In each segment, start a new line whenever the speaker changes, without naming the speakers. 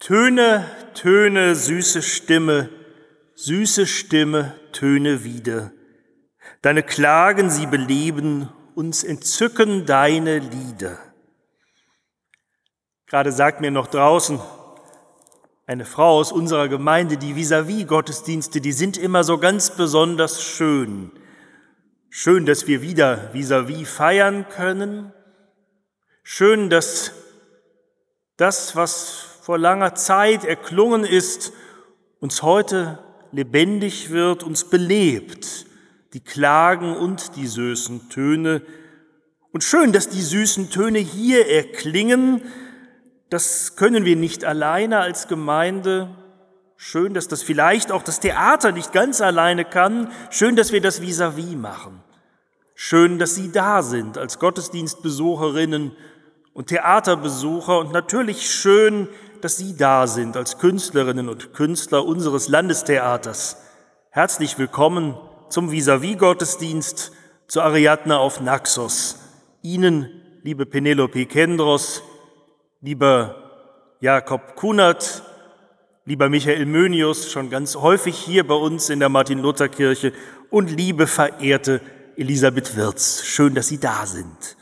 Töne, Töne, süße Stimme, süße Stimme, Töne wieder. Deine Klagen sie beleben, uns entzücken deine Lieder. Gerade sagt mir noch draußen eine Frau aus unserer Gemeinde, die vis-à-vis Gottesdienste, die sind immer so ganz besonders schön. Schön, dass wir wieder vis-à-vis feiern können. Schön, dass das, was vor langer Zeit erklungen ist, uns heute lebendig wird, uns belebt, die Klagen und die süßen Töne. Und schön, dass die süßen Töne hier erklingen, das können wir nicht alleine als Gemeinde. Schön, dass das vielleicht auch das Theater nicht ganz alleine kann. Schön, dass wir das vis-à-vis -vis machen. Schön, dass Sie da sind als Gottesdienstbesucherinnen und Theaterbesucher und natürlich schön, dass Sie da sind als Künstlerinnen und Künstler unseres Landestheaters. Herzlich willkommen zum Vis-à-vis-Gottesdienst zur Ariadne auf Naxos. Ihnen, liebe Penelope Kendros, lieber Jakob Kunert, lieber Michael Mönius, schon ganz häufig hier bei uns in der Martin-Luther-Kirche und liebe verehrte Elisabeth Wirz, schön, dass Sie da sind.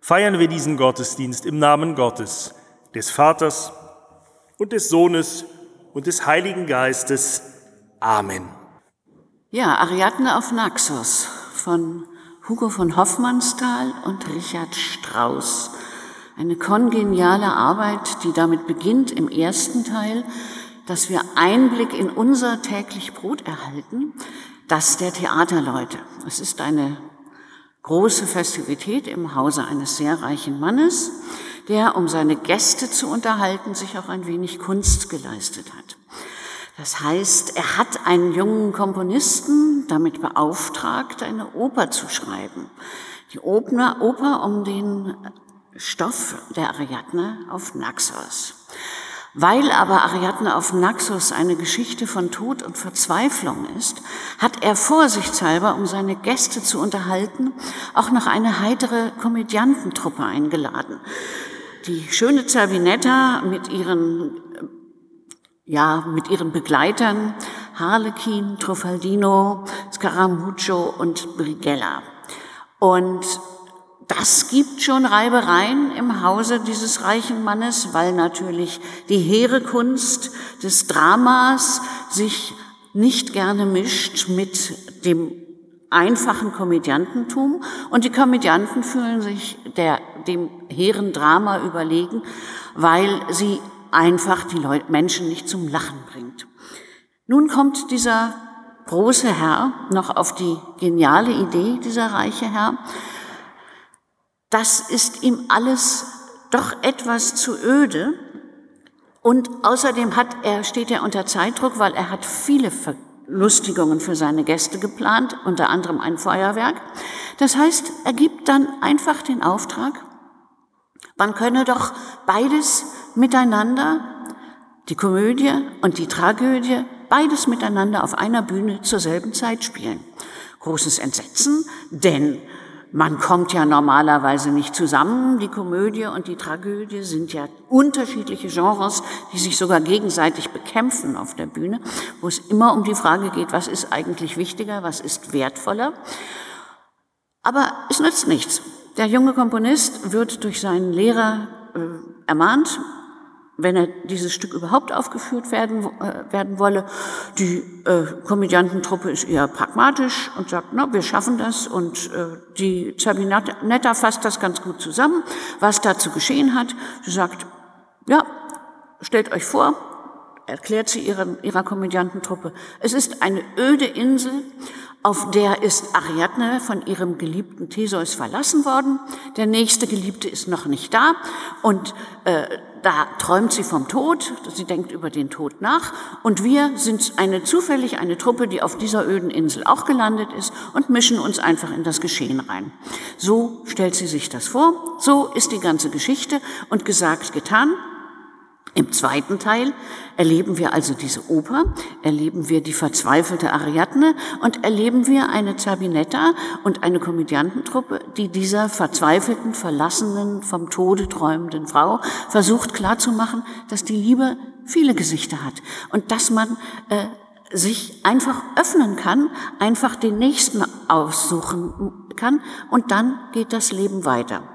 Feiern wir diesen Gottesdienst im Namen Gottes, des Vaters und des Sohnes und des Heiligen Geistes. Amen.
Ja, Ariadne auf Naxos von Hugo von Hoffmannsthal und Richard Strauss. Eine kongeniale Arbeit, die damit beginnt im ersten Teil, dass wir Einblick in unser täglich Brot erhalten, das der Theaterleute. Es ist eine große Festivität im Hause eines sehr reichen Mannes der, um seine Gäste zu unterhalten, sich auch ein wenig Kunst geleistet hat. Das heißt, er hat einen jungen Komponisten damit beauftragt, eine Oper zu schreiben. Die Oper, um den Stoff der Ariadne auf Naxos. Weil aber Ariadne auf Naxos eine Geschichte von Tod und Verzweiflung ist, hat er vorsichtshalber, um seine Gäste zu unterhalten, auch noch eine heitere Komödiantentruppe eingeladen die schöne Zervinetta mit ihren, ja, mit ihren Begleitern Harlequin, Truffaldino, Scaramuccio und Brigella. Und das gibt schon Reibereien im Hause dieses reichen Mannes, weil natürlich die hehre Kunst des Dramas sich nicht gerne mischt mit dem einfachen Komödiantentum und die Komödianten fühlen sich der, dem hehren Drama überlegen, weil sie einfach die Leute, Menschen nicht zum Lachen bringt. Nun kommt dieser große Herr noch auf die geniale Idee, dieser reiche Herr. Das ist ihm alles doch etwas zu öde. Und außerdem hat er, steht er unter Zeitdruck, weil er hat viele Lustigungen für seine Gäste geplant, unter anderem ein Feuerwerk. Das heißt, er gibt dann einfach den Auftrag, man könne doch beides miteinander, die Komödie und die Tragödie, beides miteinander auf einer Bühne zur selben Zeit spielen. Großes Entsetzen, denn man kommt ja normalerweise nicht zusammen. Die Komödie und die Tragödie sind ja unterschiedliche Genres, die sich sogar gegenseitig bekämpfen auf der Bühne, wo es immer um die Frage geht, was ist eigentlich wichtiger, was ist wertvoller. Aber es nützt nichts. Der junge Komponist wird durch seinen Lehrer äh, ermahnt, wenn er dieses Stück überhaupt aufgeführt werden, äh, werden wolle. Die äh, Komödiantentruppe ist eher pragmatisch und sagt, na, wir schaffen das. Und äh, die Zabinetta fasst das ganz gut zusammen, was dazu geschehen hat. Sie sagt, ja, stellt euch vor, erklärt sie ihren, ihrer Komödiantentruppe, es ist eine öde Insel, auf der ist Ariadne von ihrem geliebten Theseus verlassen worden. Der nächste Geliebte ist noch nicht da und äh, da träumt sie vom Tod, sie denkt über den Tod nach und wir sind eine zufällig eine Truppe, die auf dieser öden Insel auch gelandet ist und mischen uns einfach in das Geschehen rein. So stellt sie sich das vor, so ist die ganze Geschichte und gesagt, getan. Im zweiten Teil erleben wir also diese Oper, erleben wir die verzweifelte Ariadne und erleben wir eine Zabinetta und eine Komödiantentruppe, die dieser verzweifelten, verlassenen, vom Tode träumenden Frau versucht klarzumachen, dass die Liebe viele Gesichter hat und dass man äh, sich einfach öffnen kann, einfach den nächsten aussuchen kann und dann geht das Leben weiter.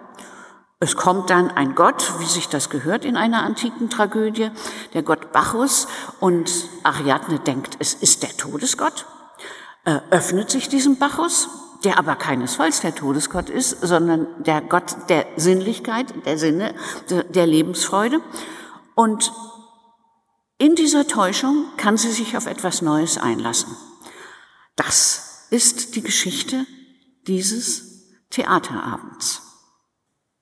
Es kommt dann ein Gott, wie sich das gehört in einer antiken Tragödie, der Gott Bacchus und Ariadne denkt, es ist der Todesgott, äh, öffnet sich diesem Bacchus, der aber keinesfalls der Todesgott ist, sondern der Gott der Sinnlichkeit, der Sinne, der Lebensfreude. Und in dieser Täuschung kann sie sich auf etwas Neues einlassen. Das ist die Geschichte dieses Theaterabends.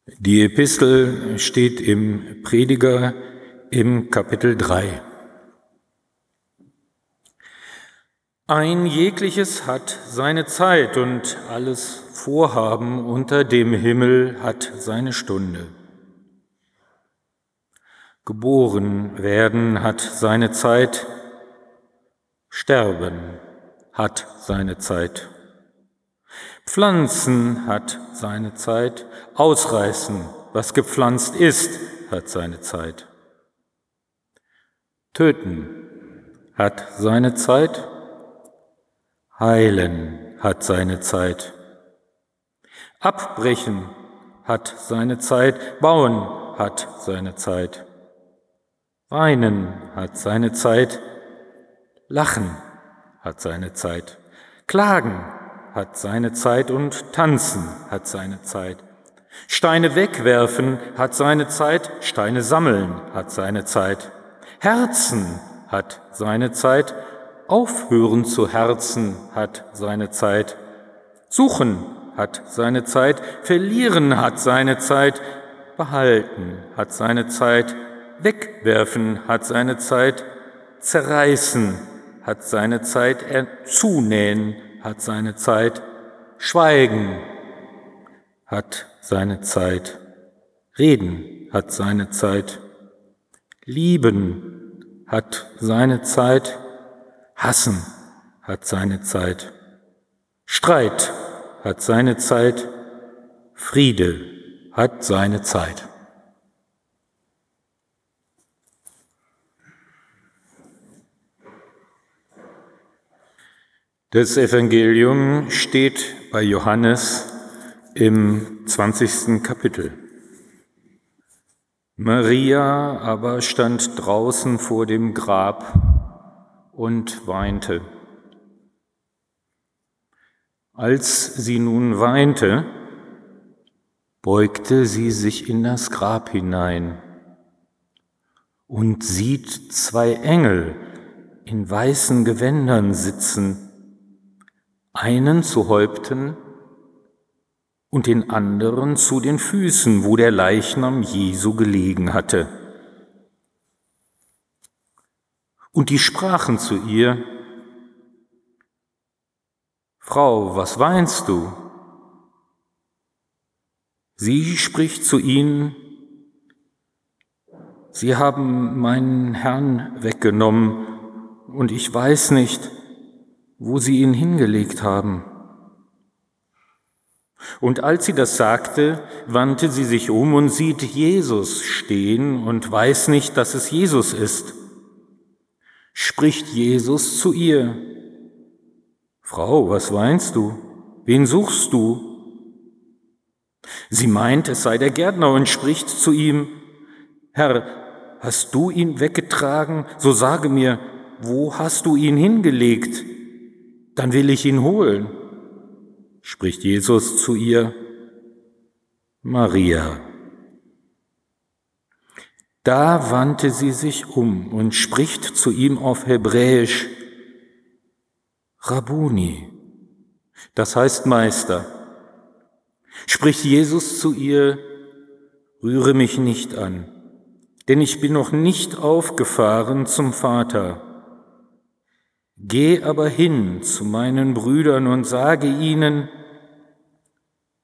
Die Epistel steht im Prediger im Kapitel 3. Ein jegliches hat seine Zeit und alles Vorhaben unter dem Himmel hat seine Stunde. Geboren werden hat seine Zeit, sterben hat seine Zeit. Pflanzen hat seine Zeit, ausreißen, was gepflanzt ist, hat seine Zeit. Töten hat seine Zeit, heilen hat seine Zeit. Abbrechen hat seine Zeit, bauen hat seine Zeit. Weinen hat seine Zeit, lachen hat seine Zeit, klagen hat seine Zeit und tanzen hat seine Zeit. Steine wegwerfen hat seine Zeit, Steine sammeln hat seine Zeit. Herzen hat seine Zeit, aufhören zu herzen hat seine Zeit. Suchen hat seine Zeit, verlieren hat seine Zeit, behalten hat seine Zeit, wegwerfen hat seine Zeit, zerreißen hat seine Zeit, zunähen hat seine Zeit, Schweigen hat seine Zeit, Reden hat seine Zeit, Lieben hat seine Zeit, Hassen hat seine Zeit, Streit hat seine Zeit, Friede hat seine Zeit. Das Evangelium steht bei Johannes im 20. Kapitel. Maria aber stand draußen vor dem Grab und weinte. Als sie nun weinte, beugte sie sich in das Grab hinein und sieht zwei Engel in weißen Gewändern sitzen einen zu Häupten und den anderen zu den Füßen, wo der Leichnam Jesu gelegen hatte. Und die sprachen zu ihr, Frau, was weinst du? Sie spricht zu ihnen, Sie haben meinen Herrn weggenommen und ich weiß nicht, wo sie ihn hingelegt haben. Und als sie das sagte, wandte sie sich um und sieht Jesus stehen und weiß nicht, dass es Jesus ist. Spricht Jesus zu ihr, Frau, was weinst du? Wen suchst du? Sie meint, es sei der Gärtner und spricht zu ihm, Herr, hast du ihn weggetragen? So sage mir, wo hast du ihn hingelegt? Dann will ich ihn holen. Spricht Jesus zu ihr, Maria. Da wandte sie sich um und spricht zu ihm auf Hebräisch, Rabuni, das heißt Meister. Spricht Jesus zu ihr, rühre mich nicht an, denn ich bin noch nicht aufgefahren zum Vater Geh aber hin zu meinen Brüdern und sage ihnen,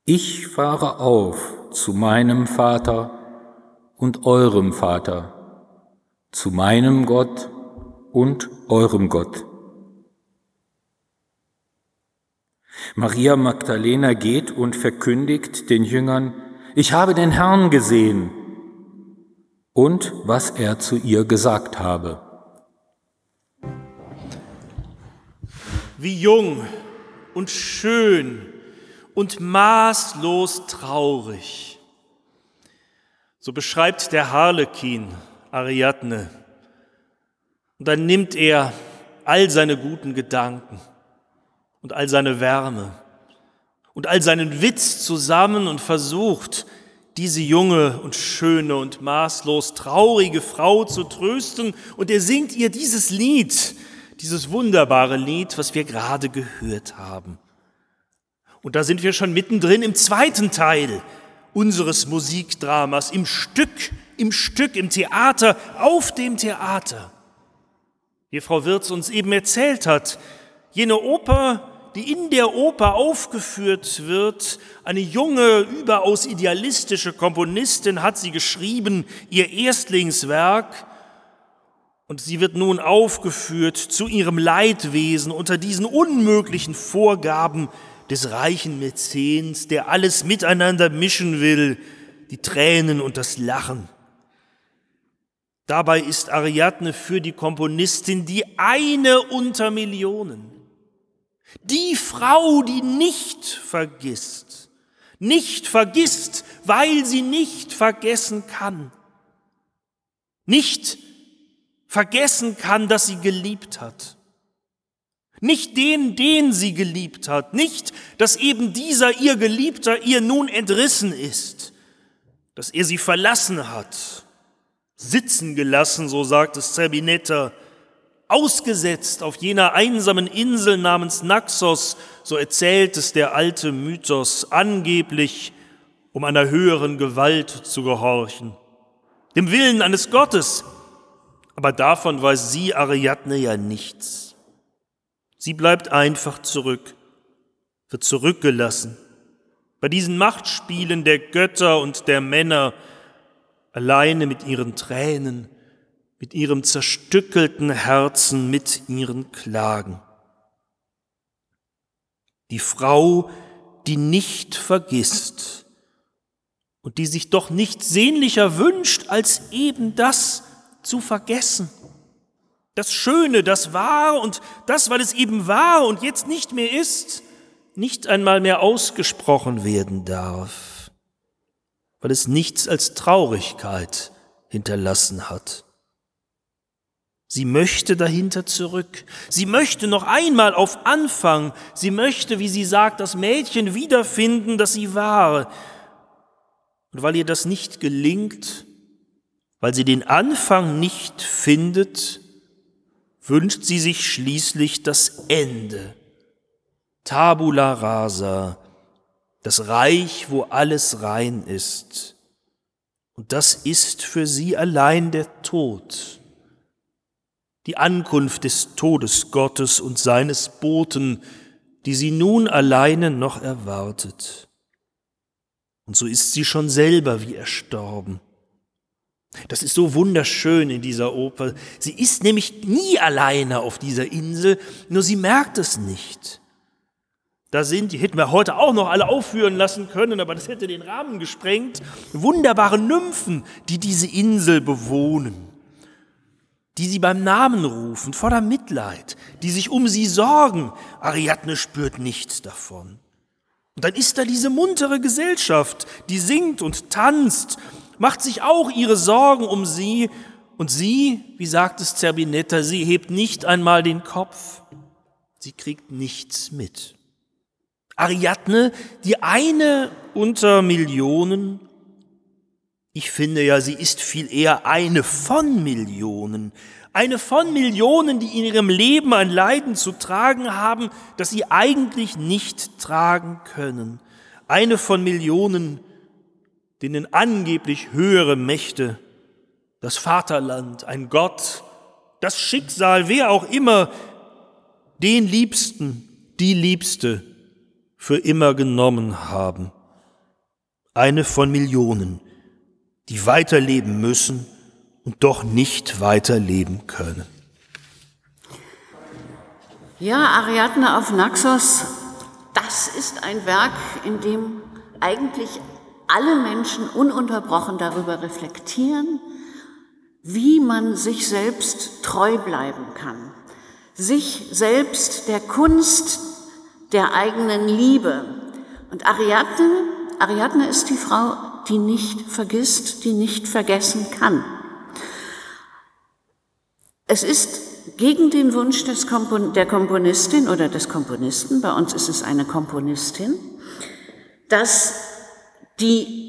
ich fahre auf zu meinem Vater und eurem Vater, zu meinem Gott und eurem Gott. Maria Magdalena geht und verkündigt den Jüngern, ich habe den Herrn gesehen und was er zu ihr gesagt habe.
Wie jung und schön und maßlos traurig. So beschreibt der Harlekin Ariadne. Und dann nimmt er all seine guten Gedanken und all seine Wärme und all seinen Witz zusammen und versucht, diese junge und schöne und maßlos traurige Frau zu trösten. Und er singt ihr dieses Lied, dieses wunderbare Lied, was wir gerade gehört haben. Und da sind wir schon mittendrin im zweiten Teil unseres Musikdramas, im Stück, im Stück, im Theater, auf dem Theater. Wie Frau Wirz uns eben erzählt hat, jene Oper, die in der Oper aufgeführt wird, eine junge, überaus idealistische Komponistin hat sie geschrieben, ihr Erstlingswerk, und sie wird nun aufgeführt zu ihrem Leidwesen unter diesen unmöglichen Vorgaben des reichen Mäzens, der alles miteinander mischen will, die Tränen und das Lachen. Dabei ist Ariadne für die Komponistin die eine unter Millionen. Die Frau, die nicht vergisst, nicht vergisst, weil sie nicht vergessen kann, nicht vergessen kann, dass sie geliebt hat. Nicht den, den sie geliebt hat, nicht, dass eben dieser ihr Geliebter ihr nun entrissen ist, dass er sie verlassen hat, sitzen gelassen, so sagt es Zerbinetta, ausgesetzt auf jener einsamen Insel namens Naxos, so erzählt es der alte Mythos, angeblich um einer höheren Gewalt zu gehorchen, dem Willen eines Gottes. Aber davon weiß sie Ariadne ja nichts. Sie bleibt einfach zurück, wird zurückgelassen. Bei diesen Machtspielen der Götter und der Männer, alleine mit ihren Tränen, mit ihrem zerstückelten Herzen, mit ihren Klagen. Die Frau, die nicht vergisst und die sich doch nicht sehnlicher wünscht, als eben das zu vergessen. Das Schöne, das war und das, weil es eben war und jetzt nicht mehr ist, nicht einmal mehr ausgesprochen werden darf, weil es nichts als Traurigkeit hinterlassen hat. Sie möchte dahinter zurück. Sie möchte noch einmal auf Anfang. Sie möchte, wie sie sagt, das Mädchen wiederfinden, das sie war. Und weil ihr das nicht gelingt, weil sie den Anfang nicht findet, wünscht sie sich schließlich das Ende. Tabula rasa, das Reich, wo alles rein ist. Und das ist für sie allein der Tod die Ankunft des Todesgottes und seines Boten, die sie nun alleine noch erwartet. Und so ist sie schon selber wie erstorben. Das ist so wunderschön in dieser Oper. Sie ist nämlich nie alleine auf dieser Insel, nur sie merkt es nicht. Da sind, die hätten wir heute auch noch alle aufführen lassen können, aber das hätte den Rahmen gesprengt, wunderbare Nymphen, die diese Insel bewohnen die sie beim Namen rufen, voller Mitleid, die sich um sie sorgen. Ariadne spürt nichts davon. Und dann ist da diese muntere Gesellschaft, die singt und tanzt, macht sich auch ihre Sorgen um sie. Und sie, wie sagt es Zerbinetta, sie hebt nicht einmal den Kopf. Sie kriegt nichts mit. Ariadne, die eine unter Millionen, ich finde ja, sie ist viel eher eine von Millionen. Eine von Millionen, die in ihrem Leben ein Leiden zu tragen haben, das sie eigentlich nicht tragen können. Eine von Millionen, denen angeblich höhere Mächte, das Vaterland, ein Gott, das Schicksal, wer auch immer, den Liebsten, die Liebste für immer genommen haben. Eine von Millionen, die weiterleben müssen und doch nicht weiterleben können.
Ja, Ariadne auf Naxos, das ist ein Werk, in dem eigentlich alle Menschen ununterbrochen darüber reflektieren wie man sich selbst treu bleiben kann, sich selbst der Kunst der eigenen Liebe. Und Ariadne, Ariadne ist die Frau, die nicht vergisst, die nicht vergessen kann. Es ist gegen den Wunsch Kompon der Komponistin oder des Komponisten, bei uns ist es eine Komponistin, dass die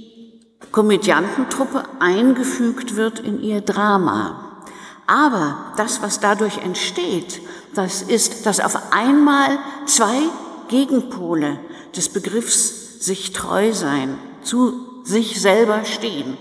Komödiantentruppe eingefügt wird in ihr Drama. Aber das, was dadurch entsteht, das ist, dass auf einmal zwei Gegenpole des Begriffs sich treu sein, zu sich selber stehen,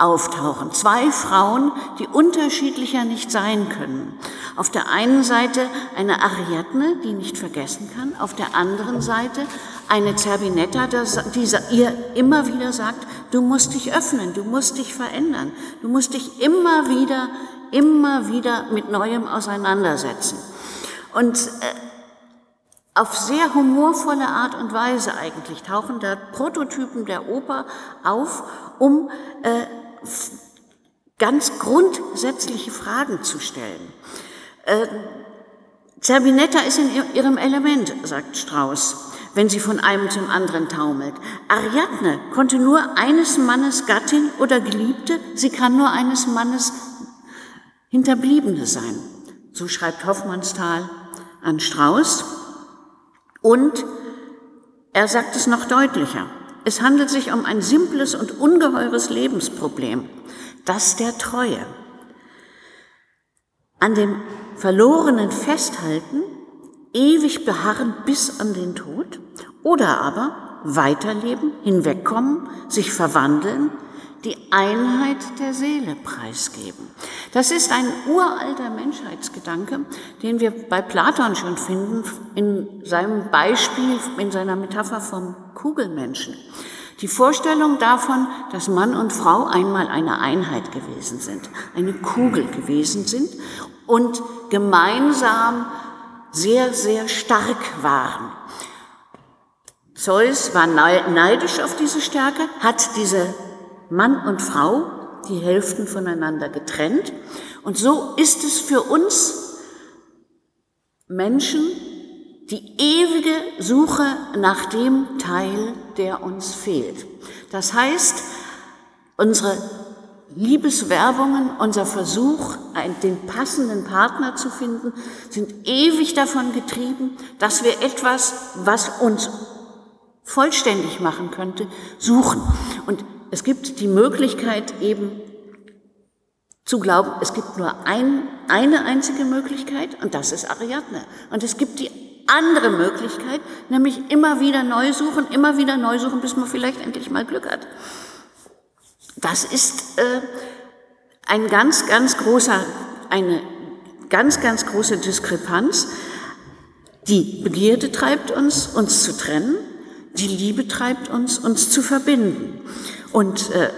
auftauchen. Zwei Frauen, die unterschiedlicher nicht sein können. Auf der einen Seite eine Ariadne, die nicht vergessen kann, auf der anderen Seite eine Zerbinetta, die ihr immer wieder sagt, du musst dich öffnen, du musst dich verändern, du musst dich immer wieder, immer wieder mit Neuem auseinandersetzen. Und äh, auf sehr humorvolle Art und Weise eigentlich tauchen da Prototypen der Oper auf, um äh, ganz grundsätzliche Fragen zu stellen. Äh, Zerbinetta ist in ihrem Element, sagt Strauss, wenn sie von einem zum anderen taumelt. Ariadne konnte nur eines Mannes Gattin oder Geliebte, sie kann nur eines Mannes Hinterbliebene sein. So schreibt Hoffmannsthal an Strauss. Und er sagt es noch deutlicher. Es handelt sich um ein simples und ungeheures Lebensproblem, das der Treue. An dem Verlorenen festhalten, ewig beharren bis an den Tod oder aber weiterleben, hinwegkommen, sich verwandeln, die Einheit der Seele preisgeben. Das ist ein uralter Menschheitsgedanke, den wir bei Platon schon finden, in seinem Beispiel, in seiner Metapher vom Kugelmenschen. Die Vorstellung davon, dass Mann und Frau einmal eine Einheit gewesen sind, eine Kugel gewesen sind und gemeinsam sehr, sehr stark waren. Zeus war neidisch auf diese Stärke, hat diese Mann und Frau, die Hälften voneinander getrennt. Und so ist es für uns Menschen die ewige Suche nach dem Teil, der uns fehlt. Das heißt, unsere Liebeswerbungen, unser Versuch, den passenden Partner zu finden, sind ewig davon getrieben, dass wir etwas, was uns vollständig machen könnte, suchen. Und es gibt die Möglichkeit eben zu glauben, es gibt nur ein, eine einzige Möglichkeit und das ist Ariadne. Und es gibt die andere Möglichkeit, nämlich immer wieder neu suchen, immer wieder neu suchen, bis man vielleicht endlich mal Glück hat. Das ist äh, ein ganz, ganz großer, eine ganz, ganz große Diskrepanz. Die Begierde treibt uns, uns zu trennen. Die Liebe treibt uns, uns zu verbinden. Und äh,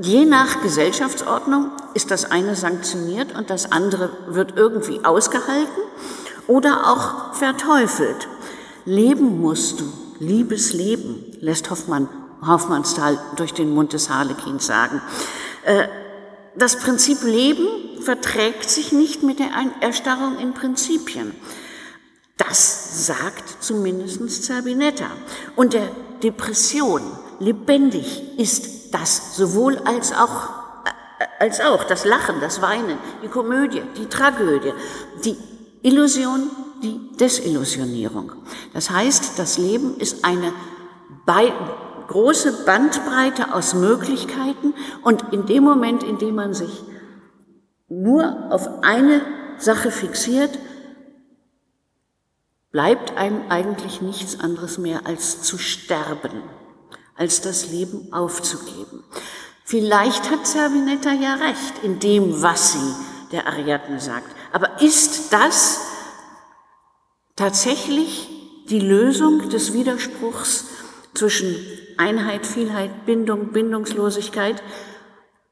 je nach Gesellschaftsordnung ist das eine sanktioniert und das andere wird irgendwie ausgehalten oder auch verteufelt. Leben musst du, liebes Leben, lässt Hoffmann, Hoffmannsthal durch den Mund des Harlekins sagen. Äh, das Prinzip Leben verträgt sich nicht mit der Erstarrung in Prinzipien. Das sagt zumindest Zerbinetta. Und der Depression lebendig ist das sowohl als auch, äh, als auch das Lachen, das Weinen, die Komödie, die Tragödie, die Illusion, die Desillusionierung. Das heißt, das Leben ist eine große Bandbreite aus Möglichkeiten und in dem Moment, in dem man sich nur auf eine Sache fixiert, bleibt einem eigentlich nichts anderes mehr als zu sterben als das Leben aufzugeben. Vielleicht hat Servinetta ja recht in dem, was sie der Ariadne sagt. Aber ist das tatsächlich die Lösung des Widerspruchs zwischen Einheit, Vielheit, Bindung, Bindungslosigkeit,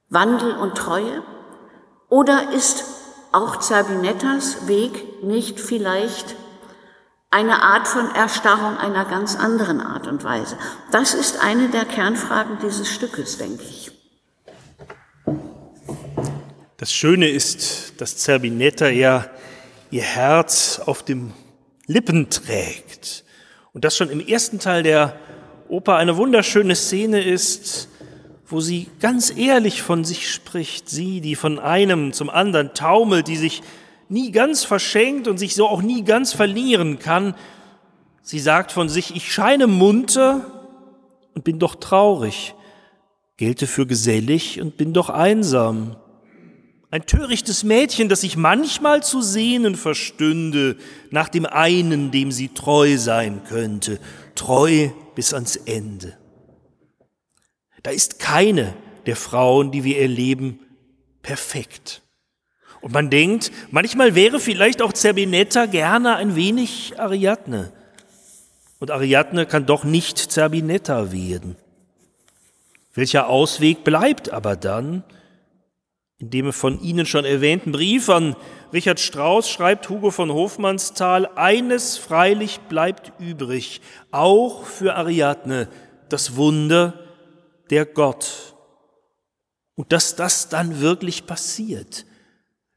Wandel und Treue? Oder ist auch Zerbinettas Weg nicht vielleicht eine Art von Erstarrung einer ganz anderen Art und Weise. Das ist eine der Kernfragen dieses Stückes, denke ich.
Das Schöne ist, dass Zerbinetta ja ihr Herz auf dem Lippen trägt. Und das schon im ersten Teil der Oper eine wunderschöne Szene ist, wo sie ganz ehrlich von sich spricht. Sie, die von einem zum anderen taumelt, die sich nie ganz verschenkt und sich so auch nie ganz verlieren kann. Sie sagt von sich, ich scheine munter und bin doch traurig, gelte für gesellig und bin doch einsam. Ein törichtes Mädchen, das sich manchmal zu sehnen verstünde nach dem einen, dem sie treu sein könnte, treu bis ans Ende. Da ist keine der Frauen, die wir erleben, perfekt. Und man denkt, manchmal wäre vielleicht auch Zerbinetta gerne ein wenig Ariadne. Und Ariadne kann doch nicht Zerbinetta werden. Welcher Ausweg bleibt aber dann? In dem von Ihnen schon erwähnten Brief an Richard Strauss schreibt Hugo von Hofmannsthal, eines freilich bleibt übrig, auch für Ariadne, das Wunder der Gott. Und dass das dann wirklich passiert,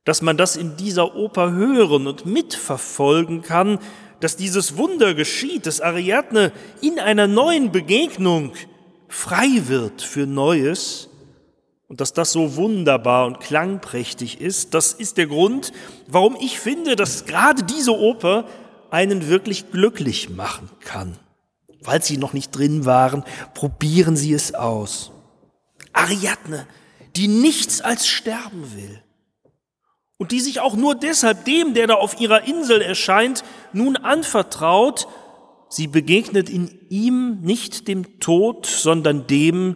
dass man das in dieser Oper hören und mitverfolgen kann, dass dieses Wunder geschieht, dass Ariadne in einer neuen Begegnung frei wird für Neues, und dass das so wunderbar und klangprächtig ist, das ist der Grund, warum ich finde, dass gerade diese Oper einen wirklich glücklich machen kann. Falls Sie noch nicht drin waren, probieren Sie es aus. Ariadne, die nichts als sterben will und die sich auch nur deshalb dem, der da auf ihrer Insel erscheint, nun anvertraut, sie begegnet in ihm nicht dem Tod, sondern dem,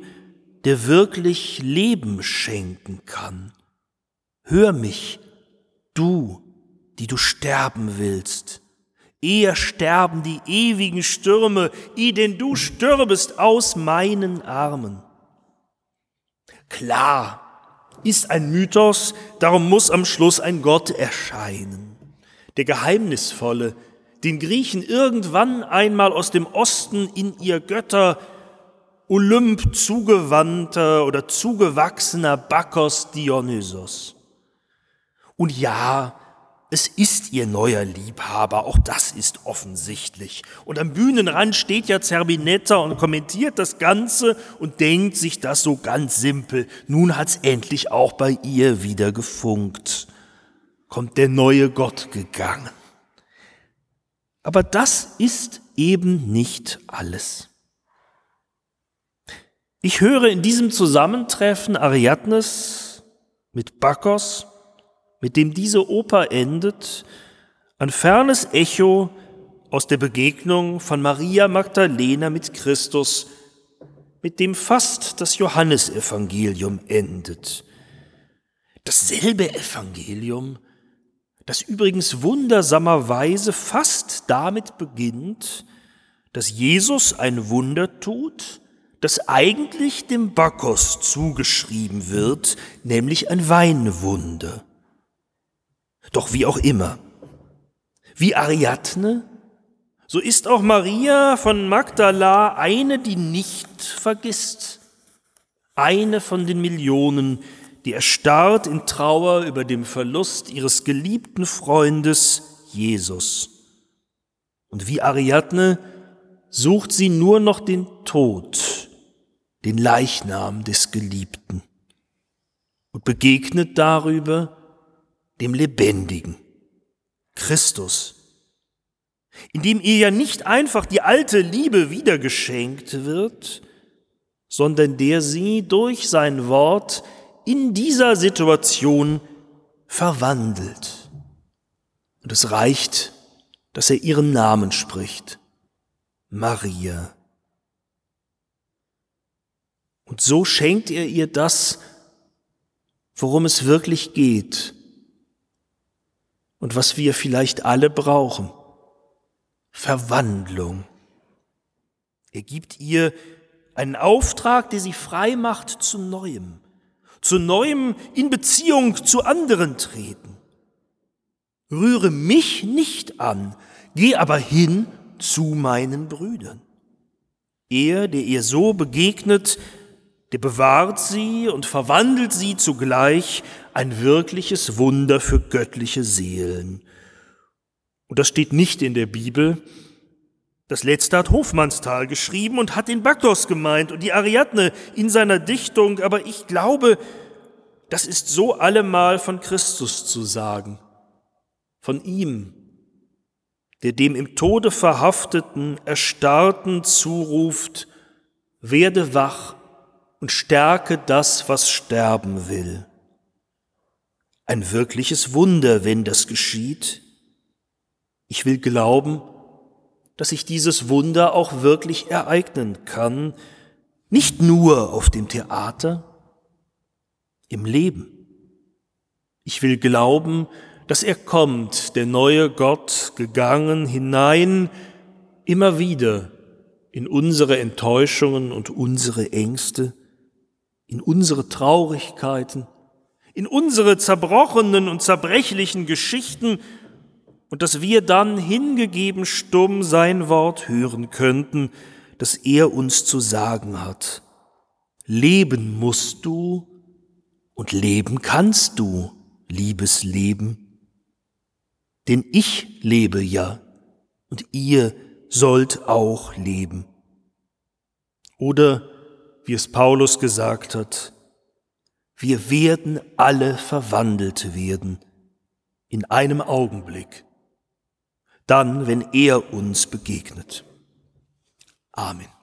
der wirklich Leben schenken kann. Hör mich, du, die du sterben willst. Eher sterben die ewigen Stürme, i denn du stirbest aus meinen Armen. Klar, ist ein Mythos, darum muss am Schluss ein Gott erscheinen. Der Geheimnisvolle, den Griechen irgendwann einmal aus dem Osten in ihr Götter Olymp zugewandter oder zugewachsener Bakos Dionysos. Und ja, es ist ihr neuer Liebhaber, auch das ist offensichtlich. Und am Bühnenrand steht ja Zerbinetta und kommentiert das Ganze und denkt sich das so ganz simpel. Nun hat's endlich auch bei ihr wieder gefunkt. Kommt der neue Gott gegangen. Aber das ist eben nicht alles. Ich höre in diesem Zusammentreffen Ariadnes mit Bacchus, mit dem diese Oper endet, ein fernes Echo aus der Begegnung von Maria Magdalena mit Christus, mit dem fast das Johannesevangelium endet. Dasselbe Evangelium, das übrigens wundersamerweise fast damit beginnt, dass Jesus ein Wunder tut, das eigentlich dem Bacchus zugeschrieben wird, nämlich ein Weinwunder. Doch wie auch immer, wie Ariadne, so ist auch Maria von Magdala eine, die nicht vergisst, eine von den Millionen, die erstarrt in Trauer über den Verlust ihres geliebten Freundes Jesus. Und wie Ariadne sucht sie nur noch den Tod, den Leichnam des Geliebten und begegnet darüber dem Lebendigen, Christus, in dem ihr ja nicht einfach die alte Liebe wiedergeschenkt wird, sondern der sie durch sein Wort in dieser Situation verwandelt. Und es reicht, dass er ihren Namen spricht, Maria. Und so schenkt er ihr das, worum es wirklich geht und was wir vielleicht alle brauchen. Verwandlung. Er gibt ihr einen Auftrag, der sie frei macht zu Neuem, zu Neuem in Beziehung zu anderen treten. Rühre mich nicht an, geh aber hin zu meinen Brüdern. Er, der ihr so begegnet, der bewahrt sie und verwandelt sie zugleich ein wirkliches Wunder für göttliche Seelen. Und das steht nicht in der Bibel. Das letzte hat Hofmannsthal geschrieben und hat den Baktos gemeint und die Ariadne in seiner Dichtung, aber ich glaube, das ist so allemal von Christus zu sagen, von ihm, der dem im Tode verhafteten, erstarrten zuruft, werde wach und stärke das, was sterben will. Ein wirkliches Wunder, wenn das geschieht. Ich will glauben, dass sich dieses Wunder auch wirklich ereignen kann, nicht nur auf dem Theater, im Leben. Ich will glauben, dass er kommt, der neue Gott, gegangen hinein, immer wieder in unsere Enttäuschungen und unsere Ängste, in unsere Traurigkeiten, in unsere zerbrochenen und zerbrechlichen Geschichten, und dass wir dann hingegeben stumm sein Wort hören könnten, das er uns zu sagen hat. Leben musst du und leben kannst du, liebes Leben. Denn ich lebe ja und ihr sollt auch leben. Oder, wie es Paulus gesagt hat, wir werden alle verwandelt werden in einem Augenblick, dann, wenn er uns begegnet. Amen.